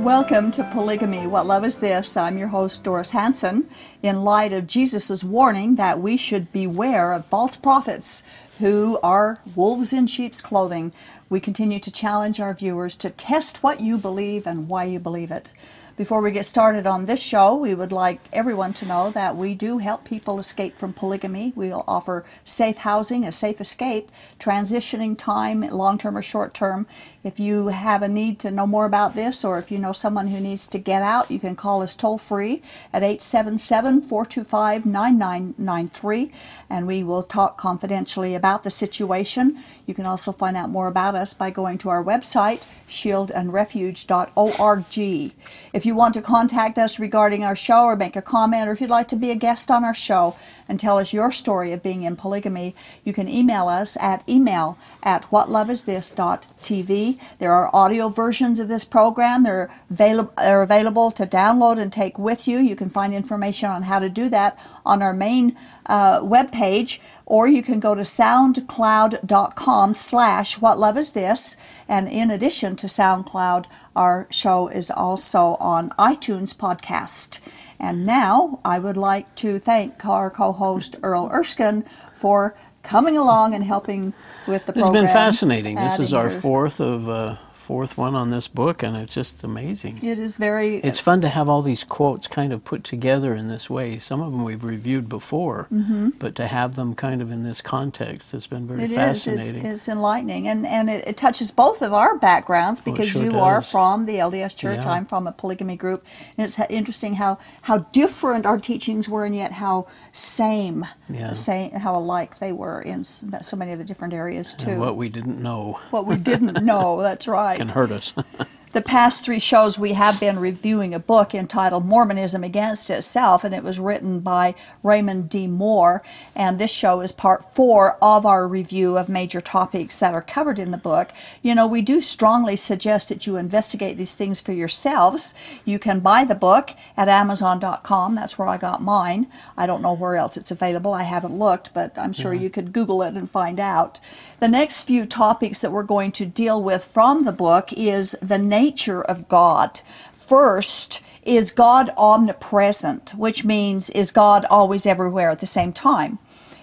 Welcome to Polygamy. What Love Is This? I'm your host, Doris Hanson. In light of Jesus' warning that we should beware of false prophets who are wolves in sheep's clothing, we continue to challenge our viewers to test what you believe and why you believe it. Before we get started on this show, we would like everyone to know that we do help people escape from polygamy. We'll offer safe housing, a safe escape, transitioning time, long term or short term. If you have a need to know more about this or if you know someone who needs to get out, you can call us toll free at 877 425 9993 and we will talk confidentially about the situation. You can also find out more about us by going to our website, shieldandrefuge.org. If you want to contact us regarding our show or make a comment, or if you'd like to be a guest on our show and tell us your story of being in polygamy, you can email us at email at whatloveisthis.tv. There are audio versions of this program. They're, avail- they're available to download and take with you. You can find information on how to do that on our main uh, webpage, or you can go to soundcloud.com slash what love is this. And in addition to SoundCloud, our show is also on iTunes podcast. And now I would like to thank our co-host Earl Erskine for coming along and helping with the has program. been fascinating. This is our fourth of uh, fourth one on this book, and it's just amazing. It is very It's fun to have all these quotes kind of put together in this way. Some of them we've reviewed before, mm-hmm. but to have them kind of in this context has been very It is. fascinating. It's, it's enlightening, and and it, it touches both of our backgrounds oh, Well, because sure you are from the LDS Church. Yeah. I'm from a polygamy group, and it's interesting how how different our teachings were, and yet how same, Yeah. same how alike they were in so many of the different areas too. and what we didn't know what we didn't know. That's right. Can hurt us. The past three shows, we have been reviewing a book entitled Mormonism Against Itself, and it was written by Raymond D. Moore. And this show is part four of our review of major topics that are covered in the book. You know, we do strongly suggest that you investigate these things for yourselves. You can buy the book at Amazon.com. That's where I got mine. I don't know where else it's available. I haven't looked, but I'm sure you could Google it and find out. The next few topics that we're going to deal with from the book is the nature of God. First, is God omnipresent, which means is God always everywhere at the same time?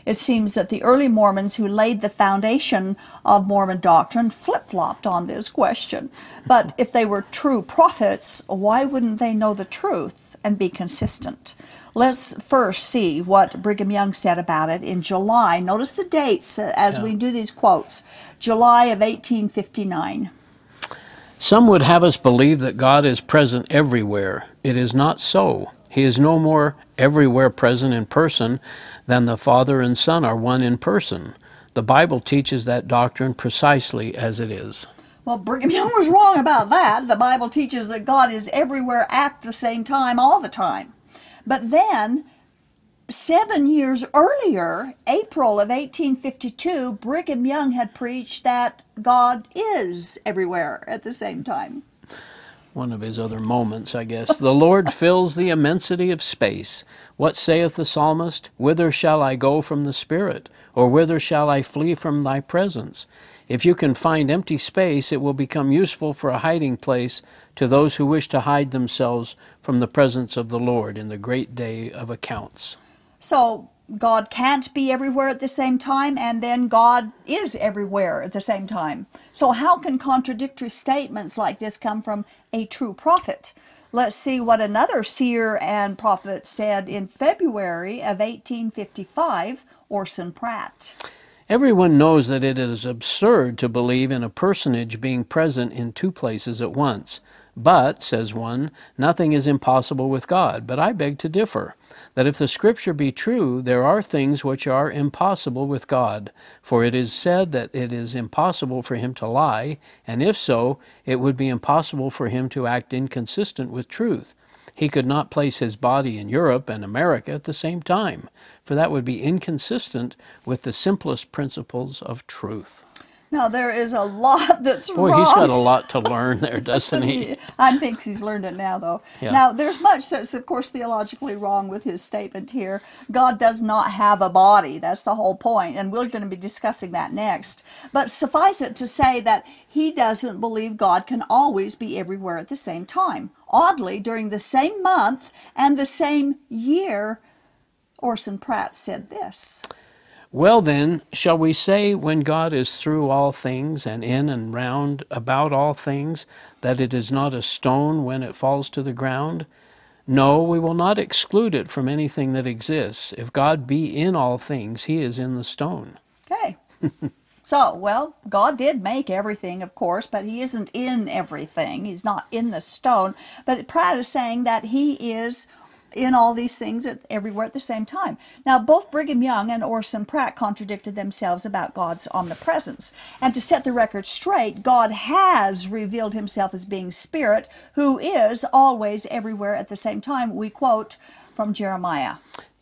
It seems that the early Mormons who laid the foundation of Mormon doctrine flip flopped on this question. But if they were true prophets, why wouldn't they know the truth and be consistent? Let's first see what Brigham Young said about it in July. Notice the dates as we do these quotes July of 1859. Some would have us believe that God is present everywhere. It is not so. He is no more everywhere present in person than the Father and Son are one in person. The Bible teaches that doctrine precisely as it is. Well, Brigham Young was wrong about that. The Bible teaches that God is everywhere at the same time, all the time. But then, seven years earlier, April of 1852, Brigham Young had preached that God is everywhere at the same time. One of his other moments, I guess. the Lord fills the immensity of space. What saith the psalmist? Whither shall I go from the Spirit? Or whither shall I flee from thy presence? If you can find empty space, it will become useful for a hiding place to those who wish to hide themselves from the presence of the Lord in the great day of accounts. So, God can't be everywhere at the same time, and then God is everywhere at the same time. So, how can contradictory statements like this come from a true prophet? Let's see what another seer and prophet said in February of 1855, Orson Pratt. Everyone knows that it is absurd to believe in a personage being present in two places at once. But, says one, nothing is impossible with God. But I beg to differ. That if the Scripture be true, there are things which are impossible with God. For it is said that it is impossible for him to lie, and if so, it would be impossible for him to act inconsistent with truth. He could not place his body in Europe and America at the same time, for that would be inconsistent with the simplest principles of truth. Now there is a lot that's Boy, wrong. he's got a lot to learn there, doesn't he? I think he's learned it now, though. Yeah. Now, there's much that's, of course, theologically wrong with his statement here. God does not have a body. That's the whole point, and we're going to be discussing that next. But suffice it to say that he doesn't believe God can always be everywhere at the same time. Oddly, during the same month and the same year, Orson Pratt said this. Well, then, shall we say, when God is through all things and in and round about all things, that it is not a stone when it falls to the ground? No, we will not exclude it from anything that exists. If God be in all things, he is in the stone. Okay. so, well, God did make everything, of course, but He isn't in everything. He's not in the stone. But Pratt is saying that He is in all these things at, everywhere at the same time. Now, both Brigham Young and Orson Pratt contradicted themselves about God's omnipresence. And to set the record straight, God has revealed Himself as being Spirit, who is always everywhere at the same time. We quote from Jeremiah.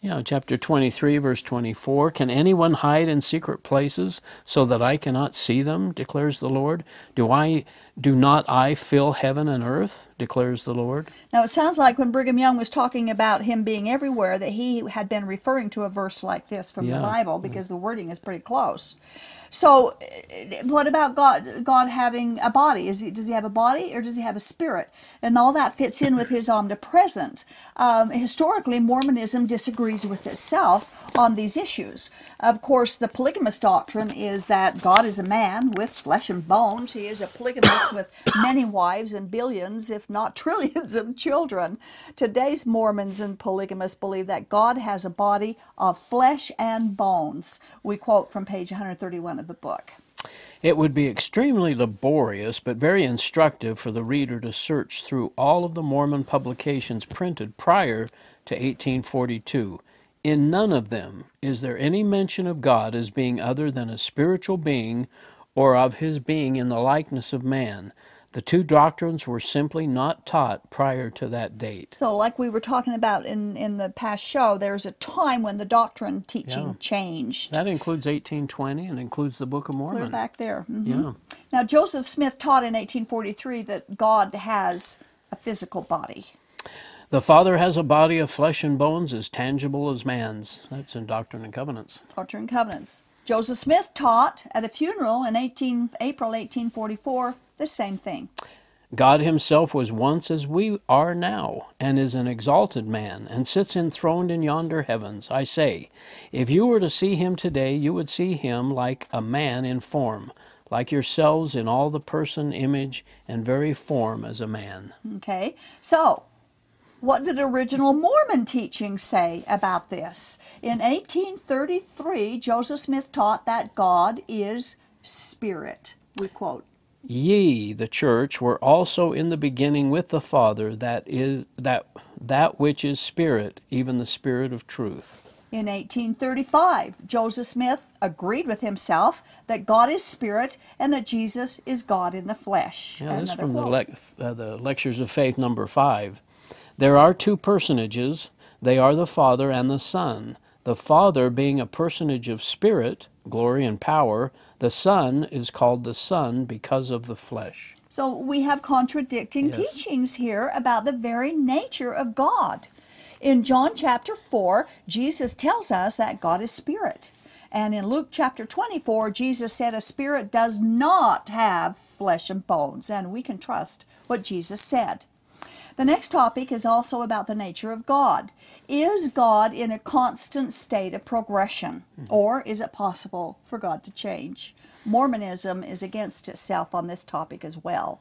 Yeah, chapter 23, verse 24. Can anyone hide in secret places so that I cannot see them, declares the Lord? Do I do not I fill heaven and earth, declares the Lord? Now, it sounds like when Brigham Young was talking about him being everywhere, that he had been referring to a verse like this from Yeah. the Bible because the wording is pretty close. So, what about God? God having a body? Is he, does he have a body or does he have a spirit? And all that fits in with his omnipresent. Um, historically, Mormonism disagrees with itself on these issues. Of course, the polygamous doctrine is that God is a man with flesh and bones. He is a polygamist with many wives and billions, if not trillions, of children. Today's Mormons and polygamists believe that God has a body of flesh and bones. We quote from page 131 of the book. It would be extremely laborious but very instructive for the reader to search through all of the Mormon publications printed prior to 1842. In none of them is there any mention of God as being other than a spiritual being or of his being in the likeness of man. The two doctrines were simply not taught prior to that date. So, like we were talking about in, in the past show, there's a time when the doctrine teaching Yeah. changed. That includes 1820 and includes the Book of Mormon. back there. Mhm. Yeah. Now, Joseph Smith taught in 1843 that God has a physical body. The Father has a body of flesh and bones as tangible as man's. That's in Doctrine and Covenants. Doctrine and Covenants. Joseph Smith taught at a funeral in 18, April 1844 the same thing. God himself was once as we are now, and is an exalted man, and sits enthroned in yonder heavens. I say, if you were to see him today, you would see him like a man in form, like yourselves in all the person, image, and very form as a man. Okay, so what did original Mormon teaching say about this? In 1833, Joseph Smith taught that God is spirit. We quote. Ye, the church, were also in the beginning with the Father, that is that that which is spirit, even the spirit of truth. In 1835, Joseph Smith agreed with himself that God is spirit and that Jesus is God in the flesh. Yeah, this is from the, lec- uh, the Lectures of Faith, number five. There are two personages. They are the Father and the Son. The Father being a personage of spirit, glory, and power. The Son is called the Son because of the flesh. So we have contradicting Yes. teachings here about the very nature of God. In John chapter 4, Jesus tells us that God is spirit. And in Luke chapter 24, Jesus said a spirit does not have flesh and bones, and we can trust what Jesus said. The next topic is also about the nature of God. Is God in a constant state of progression, hmm. or is it possible for God to change? Mormonism is against itself on this topic as well.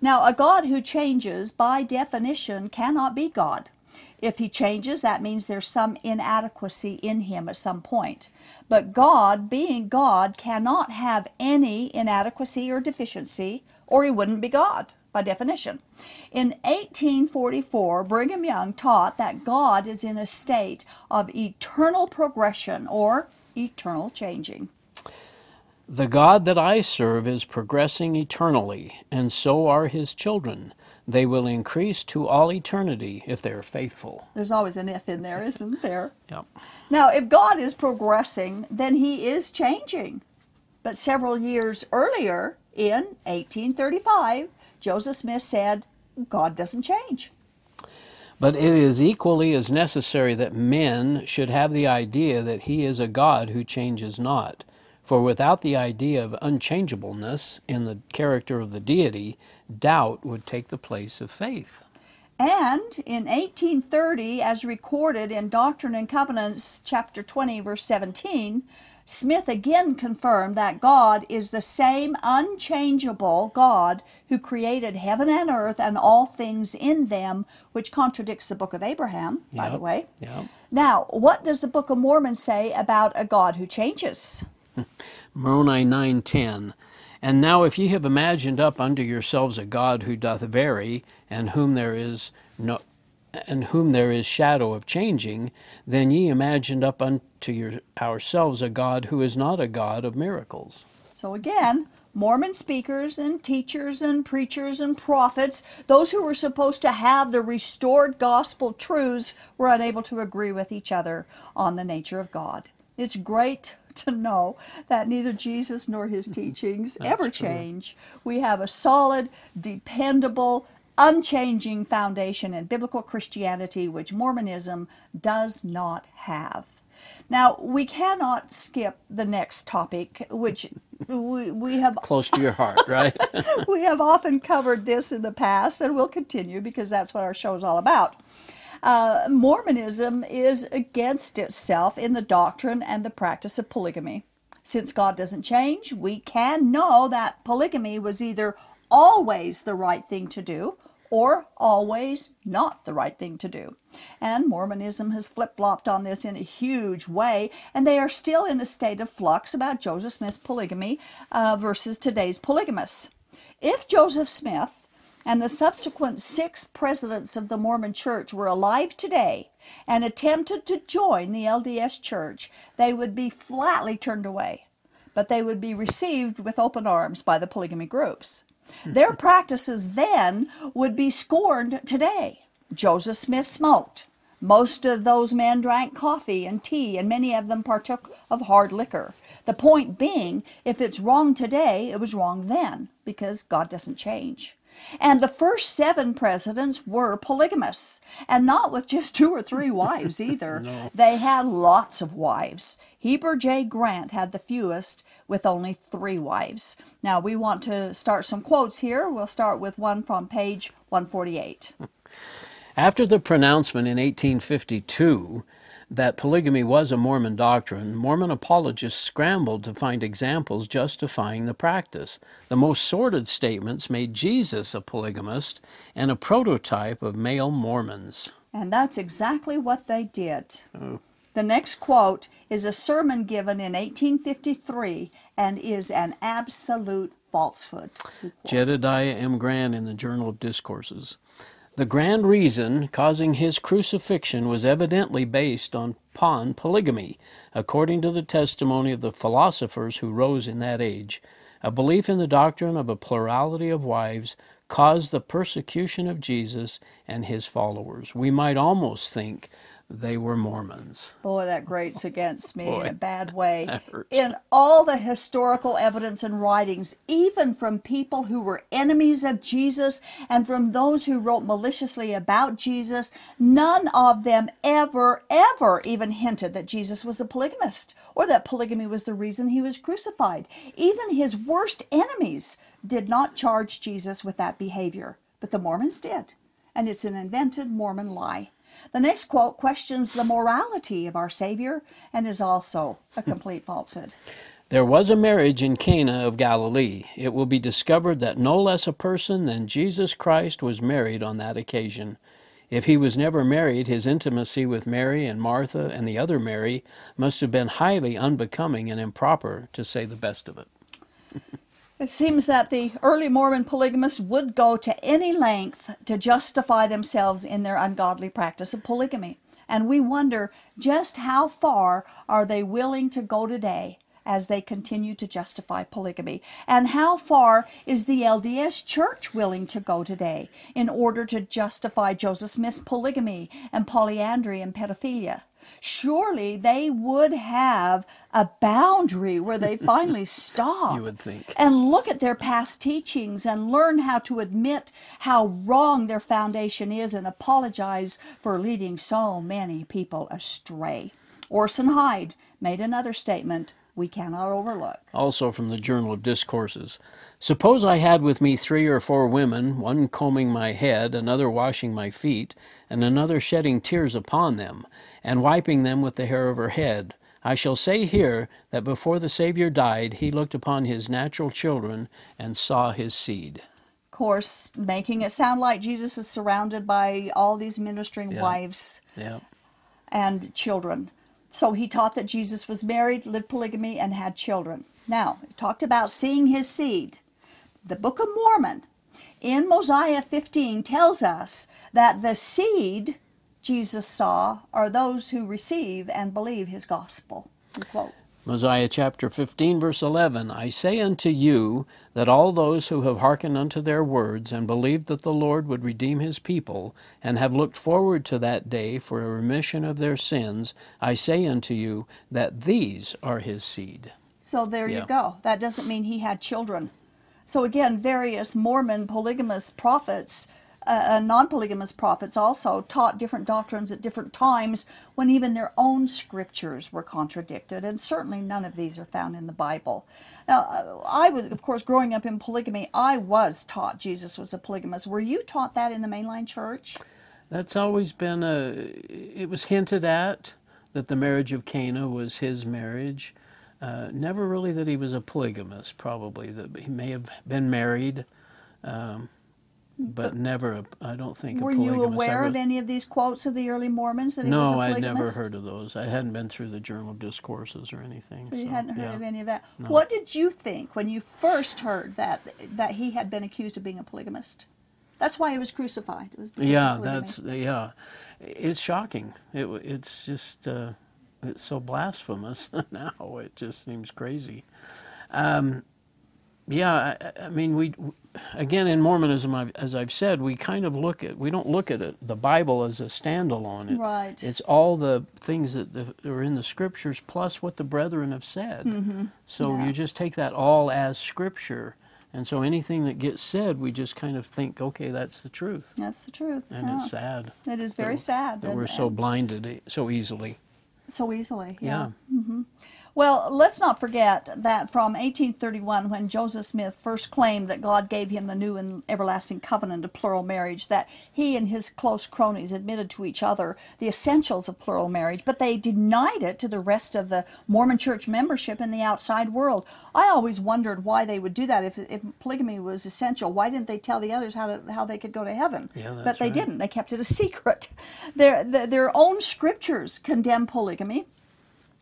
Now, a God who changes, by definition, cannot be God. If he changes, that means there's some inadequacy in him at some point. But God, being God, cannot have any inadequacy or deficiency, or he wouldn't be God by definition. In 1844, Brigham Young taught that God is in a state of eternal progression or eternal changing. The God that I serve is progressing eternally, and so are his children. they will increase to all eternity if they are faithful. There's always an if in there, isn't there? Yep. Now, if God is progressing, then he is changing. But several years earlier, in 1835, Joseph Smith said, God doesn't change. But it is equally as necessary that men should have the idea that he is a God who changes not. For without the idea of unchangeableness in the character of the deity, doubt would take the place of faith. And in 1830, as recorded in Doctrine and Covenants, chapter 20, verse 17, Smith again confirmed that God is the same unchangeable God who created heaven and earth and all things in them, which contradicts the book of Abraham, by the way. yep. Now, what does the book of Mormon say about a God who changes? Moroni 9:10 And now if ye have imagined up unto yourselves a God who doth vary and whom there is no and whom there is shadow of changing then ye imagined up unto your, ourselves a God who is not a God of miracles So again, Mormon speakers and teachers and preachers and prophets, those who were supposed to have the restored gospel truths, were unable to agree with each other on the nature of God. It's great to know that neither Jesus nor his teachings ever true. change. We have a solid, dependable, unchanging foundation in biblical Christianity, which Mormonism does not have. Now, we cannot skip the next topic, which we, we have close to your heart right we have often covered this in the past and will continue because that's what our show is all about. Uh, Mormonism is against itself in the doctrine and the practice of polygamy. Since God doesn't change, we can know that polygamy was either always the right thing to do or always not the right thing to do. And Mormonism has flip flopped on this in a huge way, and they are still in a state of flux about Joseph Smith's polygamy uh, versus today's polygamists. If Joseph Smith and the subsequent six presidents of the Mormon Church were alive today and attempted to join the LDS Church, they would be flatly turned away, but they would be received with open arms by the polygamy groups. Their practices then would be scorned today. Joseph Smith smoked. Most of those men drank coffee and tea, and many of them partook of hard liquor. The point being, if it's wrong today, it was wrong then, because God doesn't change. And the first seven presidents were polygamists, and not with just two or three wives either. They had lots of wives. Heber J. Grant had the fewest, with only three wives. Now, we want to start some quotes here. We'll start with one from page 148. After the pronouncement in 1852 that polygamy was a Mormon doctrine, Mormon apologists scrambled to find examples justifying the practice. The most sordid statements made Jesus a polygamist and a prototype of male Mormons. And that's exactly what they did. Oh. The next quote is a sermon given in 1853 and is an absolute falsehood. Jedediah M. Grant in the Journal of Discourses. The grand reason causing his crucifixion was evidently based on upon polygamy, according to the testimony of the philosophers who rose in that age. A belief in the doctrine of a plurality of wives caused the persecution of Jesus and his followers. We might almost think they were Mormons. Boy, that grates against me in a bad way. In all the historical evidence and writings, even from people who were enemies of Jesus and from those who wrote maliciously about Jesus, none of them ever, ever even hinted that Jesus was a polygamist or that polygamy was the reason he was crucified. Even his worst enemies did not charge Jesus with that behavior, but the Mormons did. And it's an invented Mormon lie. The next quote questions the morality of our Savior and is also a hmm. complete falsehood. There was a marriage in Cana of Galilee. It will be discovered that no less a person than Jesus Christ was married on that occasion. If he was never married, his intimacy with Mary and Martha and the other Mary must have been highly unbecoming and improper, to say the best of it. It seems that the early Mormon polygamists would go to any length to justify themselves in their ungodly practice of polygamy. And we wonder just how far are they willing to go today as they continue to justify polygamy? And how far is the LDS Church willing to go today in order to justify Joseph Smith's polygamy and polyandry and pedophilia? Surely they would have a boundary where they finally stop You would think. and look at their past teachings and learn how to admit how wrong their foundation is and apologize for leading so many people astray. Orson Hyde made another statement we cannot overlook. Also from the Journal of Discourses. Suppose I had with me three or four women, one combing my head, another washing my feet, and another shedding tears upon them, and wiping them with the hair of her head. I shall say here that before the Savior died, he looked upon his natural children and saw his seed. Of course, making it sound like Jesus is surrounded by all these ministering Yeah. wives Yeah. and children. So he taught that Jesus was married, lived polygamy, and had children. Now, he talked about seeing his seed. The Book of Mormon in Mosiah 15 tells us that the seed Jesus saw are those who receive and believe his gospel. Unquote. Mosiah chapter 15, verse 11 I say unto you that all those who have hearkened unto their words, and believed that the Lord would redeem his people, and have looked forward to that day for a remission of their sins, I say unto you that these are his seed. So there Yeah. you go. That doesn't mean he had children. So again, various Mormon polygamous prophets, uh, uh, non-polygamous prophets also taught different doctrines at different times when even their own scriptures were contradicted, and certainly none of these are found in the Bible. Now, uh, I was, of course, growing up in polygamy. I was taught Jesus was a polygamist. Were you taught that in the mainline church? That's always been a. It was hinted at that the marriage of Cana was his marriage. Uh, never really that he was a polygamist. Probably that he may have been married, um, but, never. A, I don't think. It was. Were you. I aware of any of these quotes of the early Mormons that he was a polygamist? No, I'd never heard of those. I hadn't been through the Journal of Discourses or anything. So you hadn't heard yeah. of any of that. What did you think when you first heard that that he had been accused of being a polygamist? That's why he was crucified. It was Yeah, that's yeah. It's shocking. It it's just uh, it's so blasphemous now. It just seems crazy. Um, yeah, I, I mean we again in Mormonism, I've, as I've said, we kind of look at we don't look at it, the Bible as a standalone. It- Right. It's all the things that the, are in the scriptures plus what the brethren have said. So Mm-hmm. Yeah. you just take that all as scripture. And so anything that gets said, we just kind of think, okay, that's the truth. That's the truth. And yeah. it's sad. It is very that- sad. That we're so blinded e- so easily. so easily. Yeah. Well, let's not forget that from 1831, when Joseph Smith first claimed that God gave him the new and everlasting covenant of plural marriage, that he and his close cronies admitted to each other the essentials of plural marriage, but they denied it to the rest of the Mormon church membership in the outside world. I always wondered why they would do that. If, if polygamy was essential, why didn't they tell the others how, to, how they could go to heaven? Yeah, but they right. didn't. They kept it a secret. Their, their, their own scriptures condemn polygamy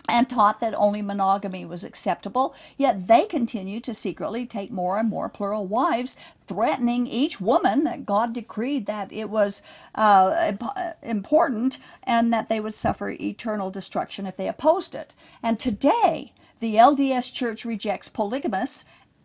and taught that only monogamy was acceptable, yet they continued to secretly take more and more plural wives, threatening each woman that God decreed that it was uh, important and that they would suffer eternal destruction if they opposed it. And today, the LDS Church rejects polygamists,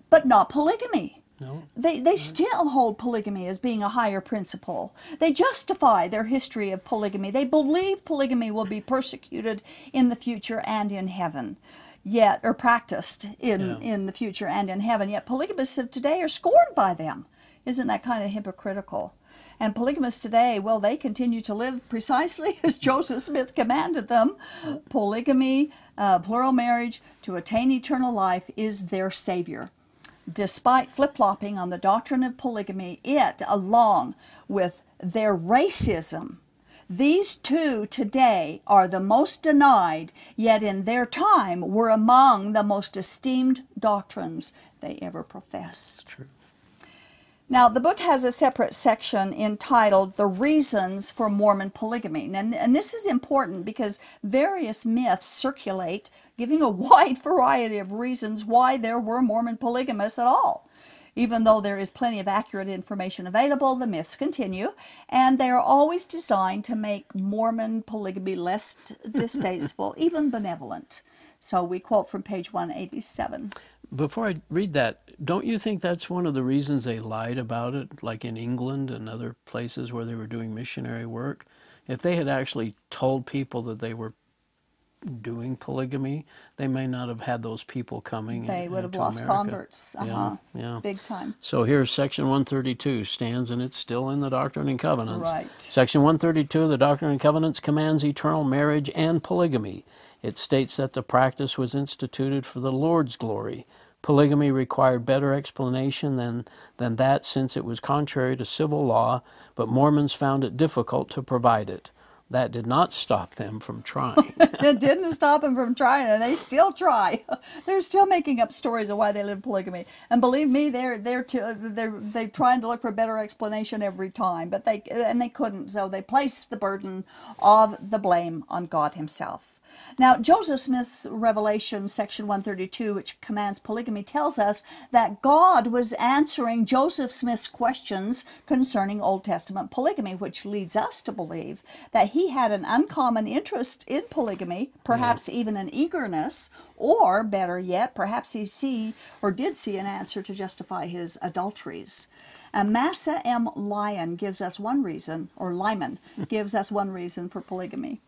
but not polygamy. No. They, they still hold polygamy as being a higher principle. They justify their history of polygamy. They believe polygamy will be persecuted in the future and in heaven, yet, or practiced in, Yeah. in the future and in heaven. Yet, polygamists of today are scorned by them. Isn't that kind of hypocritical? And polygamists today, well, they continue to live precisely as Joseph Smith commanded them. Polygamy, uh, plural marriage, to attain eternal life is their savior despite flip flopping on the doctrine of polygamy, it, along with their racism, these two today are the most denied, yet in their time were among the most esteemed doctrines they ever professed. True. Now, the book has a separate section entitled The Reasons for Mormon Polygamy. And, and this is important because various myths circulate giving a wide variety of reasons why there were Mormon polygamists at all. Even though there is plenty of accurate information available, the myths continue, and they are always designed to make Mormon polygamy less distasteful, even benevolent. So we quote from page 187. Before I read that, don't you think that's one of the reasons they lied about it, like in England and other places where they were doing missionary work? If they had actually told people that they were doing polygamy, they may not have had those people coming. They in- would have lost America. converts. Uh-huh. Yeah, yeah. Big time. So here's section 132 stands, and it's still in the Doctrine and Covenants. Right. Section 132 of the Doctrine and Covenants commands eternal marriage and polygamy. It states that the practice was instituted for the Lord's glory. Polygamy required better explanation than, than that since it was contrary to civil law, but Mormons found it difficult to provide it. That did not stop them from trying. it didn't stop them from trying, and they still try. They're still making up stories of why they live polygamy. And believe me, they're they're to, they're they're trying to look for a better explanation every time, but they and they couldn't. So they placed the burden of the blame on God Himself. Now, Joseph Smith's Revelation, section 132, which commands polygamy, tells us that God was answering Joseph Smith's questions concerning Old Testament polygamy, which leads us to believe that he had an uncommon interest in polygamy, perhaps even an eagerness, or better yet, perhaps he see or did see an answer to justify his adulteries. And Amasa M. Lyon gives us one reason, or Lyman gives us one reason for polygamy.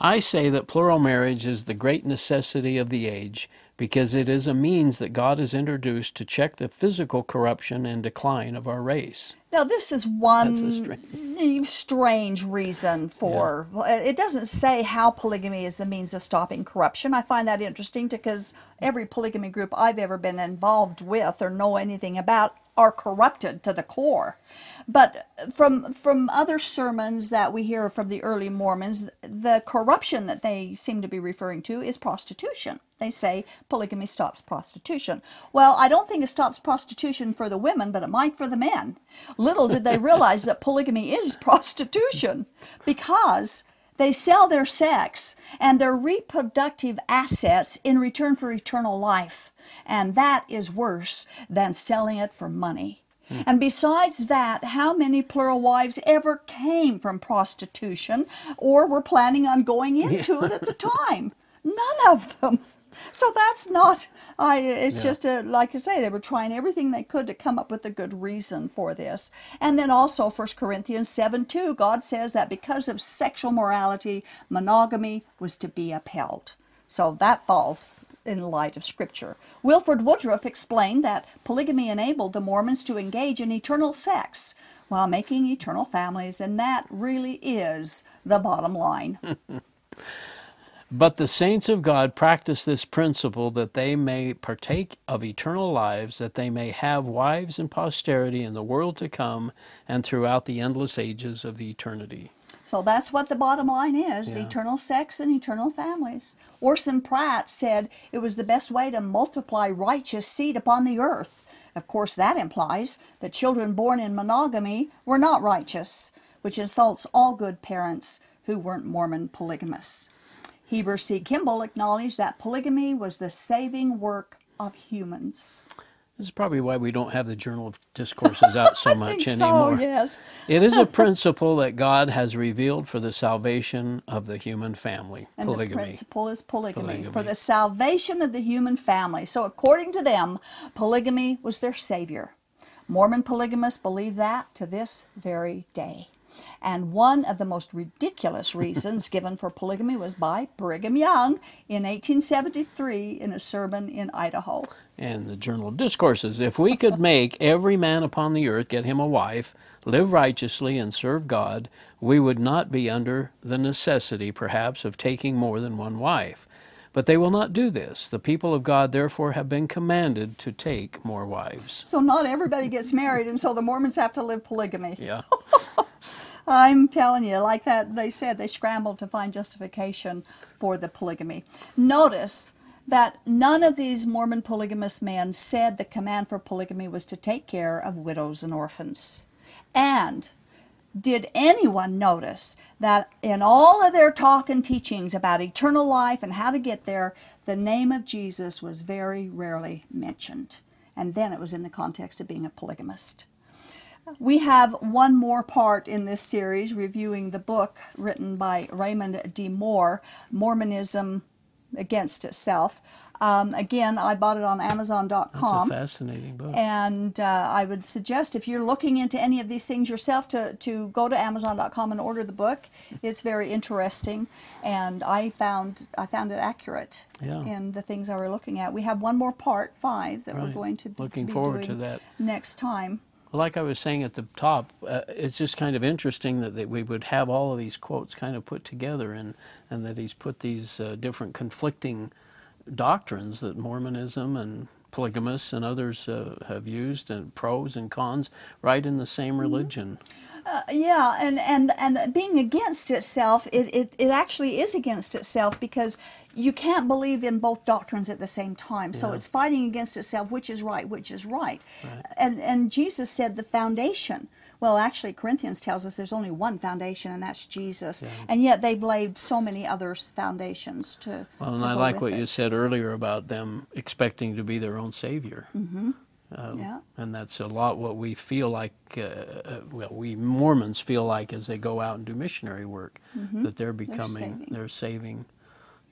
I say that plural marriage is the great necessity of the age because it is a means that God has introduced to check the physical corruption and decline of our race. Now, this is one strange reason for it. Doesn't say how polygamy is the means of stopping corruption. I find that interesting because every polygamy group I've ever been involved with or know anything about are corrupted to the core. But from from other sermons that we hear from the early Mormons, the corruption that they seem to be referring to is prostitution. They say polygamy stops prostitution. Well, I don't think it stops prostitution for the women, but it might for the men. Little did they realize that polygamy is prostitution because they sell their sex and their reproductive assets in return for eternal life. And that is worse than selling it for money. Hmm. And besides that, how many plural wives ever came from prostitution or were planning on going into it at the time? None of them. So that's not. I. It's Yeah. just a, like I say, they were trying everything they could to come up with a good reason for this. And then also, 1 Corinthians seven two, God says that because of sexual morality, monogamy was to be upheld. So that falls in light of Scripture. Wilford Woodruff explained that polygamy enabled the Mormons to engage in eternal sex while making eternal families, and that really is the bottom line. But the saints of God practice this principle that they may partake of eternal lives, that they may have wives and posterity in the world to come and throughout the endless ages of the eternity. So that's what the bottom line is Yeah. eternal sex and eternal families. Orson Pratt said it was the best way to multiply righteous seed upon the earth. Of course, that implies that children born in monogamy were not righteous, which insults all good parents who weren't Mormon polygamists. Heber C. Kimball acknowledged that polygamy was the saving work of humans. This is probably why we don't have the Journal of Discourses out so I much so, anymore. yes. It is a principle that God has revealed for the salvation of the human family. And the principle is polygamy, Polygamy. for the salvation of the human family. So, according to them, polygamy was their savior. Mormon polygamists believe that to this very day. And one of the most ridiculous reasons given for polygamy was by Brigham Young in 1873 in a sermon in Idaho. and the Journal of Discourses. If we could make every man upon the earth get him a wife, live righteously, and serve God, we would not be under the necessity, perhaps, of taking more than one wife. But they will not do this. The people of God, therefore, have been commanded to take more wives. So, not everybody gets married, and so the Mormons have to live polygamy. Yeah. I'm telling you, like that, they said they scrambled to find justification for the polygamy. Notice that none of these Mormon polygamous men said the command for polygamy was to take care of widows and orphans. And did anyone notice that in all of their talk and teachings about eternal life and how to get there, the name of Jesus was very rarely mentioned? And then it was in the context of being a polygamist. We have one more part in this series reviewing the book written by Raymond D. Moore, Mormonism Against Itself. Um, again, I bought it on Amazon.com. That's a fascinating book. And uh, I would suggest if you're looking into any of these things yourself to, to go to Amazon.com and order the book. It's very interesting, and I found I found it accurate Yeah. in the things I were looking at. We have one more part five that we're going to be, Looking forward to that. next time. Like I was saying at the top, uh, it's just kind of interesting that, that we would have all of these quotes kind of put together and, and that he's put these uh, different conflicting doctrines that Mormonism and polygamists and others uh, have used and pros and cons right in the same Mm-hmm. Uh, yeah, and, and, and being against itself, it, it, it actually is against itself because you can't believe in both doctrines at the same time. So it's fighting against itself, which is right, which is right. And, and Jesus said the foundation. Well, actually, Corinthians tells us there's only one foundation, and that's Jesus. And yet they've laid so many other foundations to. Well, and to I like what it. you said earlier about them expecting to be their own savior. Mm-hmm. Um, Yeah. And that's a lot what we feel like, uh, uh, well, we Mormons feel like as they go out and do missionary work, that they're becoming, saving. they're saving,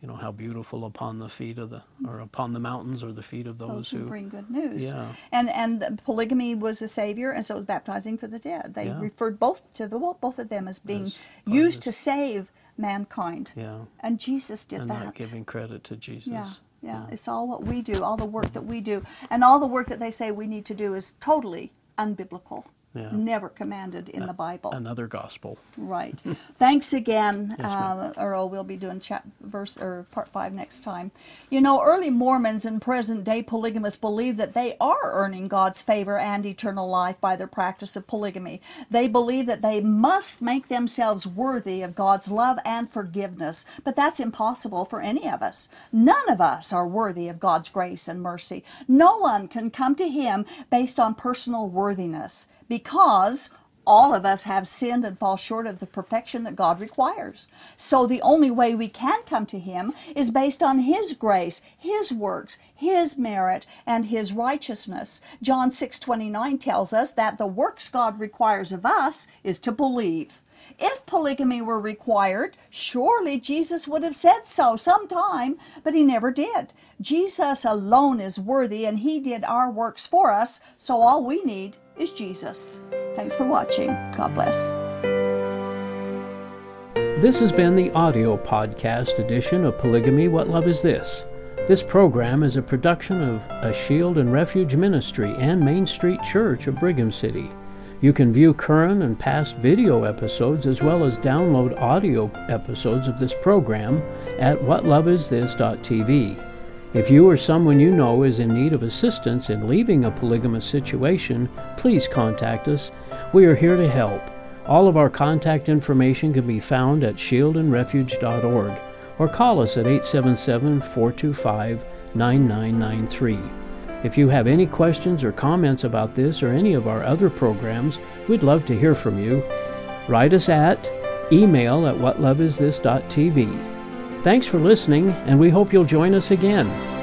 you know, how beautiful upon the feet of the, or upon the mountains or the feet of those, those who who, bring good news. Yeah. And and the polygamy was a savior, and so it was baptizing for the dead. They Yeah. referred both to the both of them as being As used to save mankind. yeah, And Jesus did and that. not giving credit to Jesus. yeah, yeah, It's all what we do, all the work that we do, and all the work that they say we need to do is totally unbiblical. Yeah. Never commanded in the Bible. Another gospel. Right. Thanks again, Yes, uh, Earl. We'll be doing chat verse or part five next time. You know, early Mormons and present day polygamists believe that they are earning God's favor and eternal life by their practice of polygamy. They believe that they must make themselves worthy of God's love and forgiveness, but that's impossible for any of us. None of us are worthy of God's grace and mercy. No one can come to Him based on personal worthiness because all of us have sinned and fall short of the perfection that God requires. So the only way we can come to Him is based on His grace, His works, His merit, and His righteousness. John 6:29 tells us that the works God requires of us is to believe. If polygamy were required, surely Jesus would have said so sometime, but he never did. Jesus alone is worthy, and he did our works for us, so all we need is Jesus. Thanks for watching. God bless. This has been the audio podcast edition of Polygamy What Love Is This? This program is a production of A Shield and Refuge Ministry and Main Street Church of Brigham City. You can view current and past video episodes as well as download audio episodes of this program at whatloveisthis.tv. If you or someone you know is in need of assistance in leaving a polygamous situation, please contact us. We are here to help. All of our contact information can be found at shieldandrefuge.org or call us at 877 425 9993. If you have any questions or comments about this or any of our other programs, we'd love to hear from you. Write us at email at whatloveisthis.tv. Thanks for listening, and we hope you'll join us again.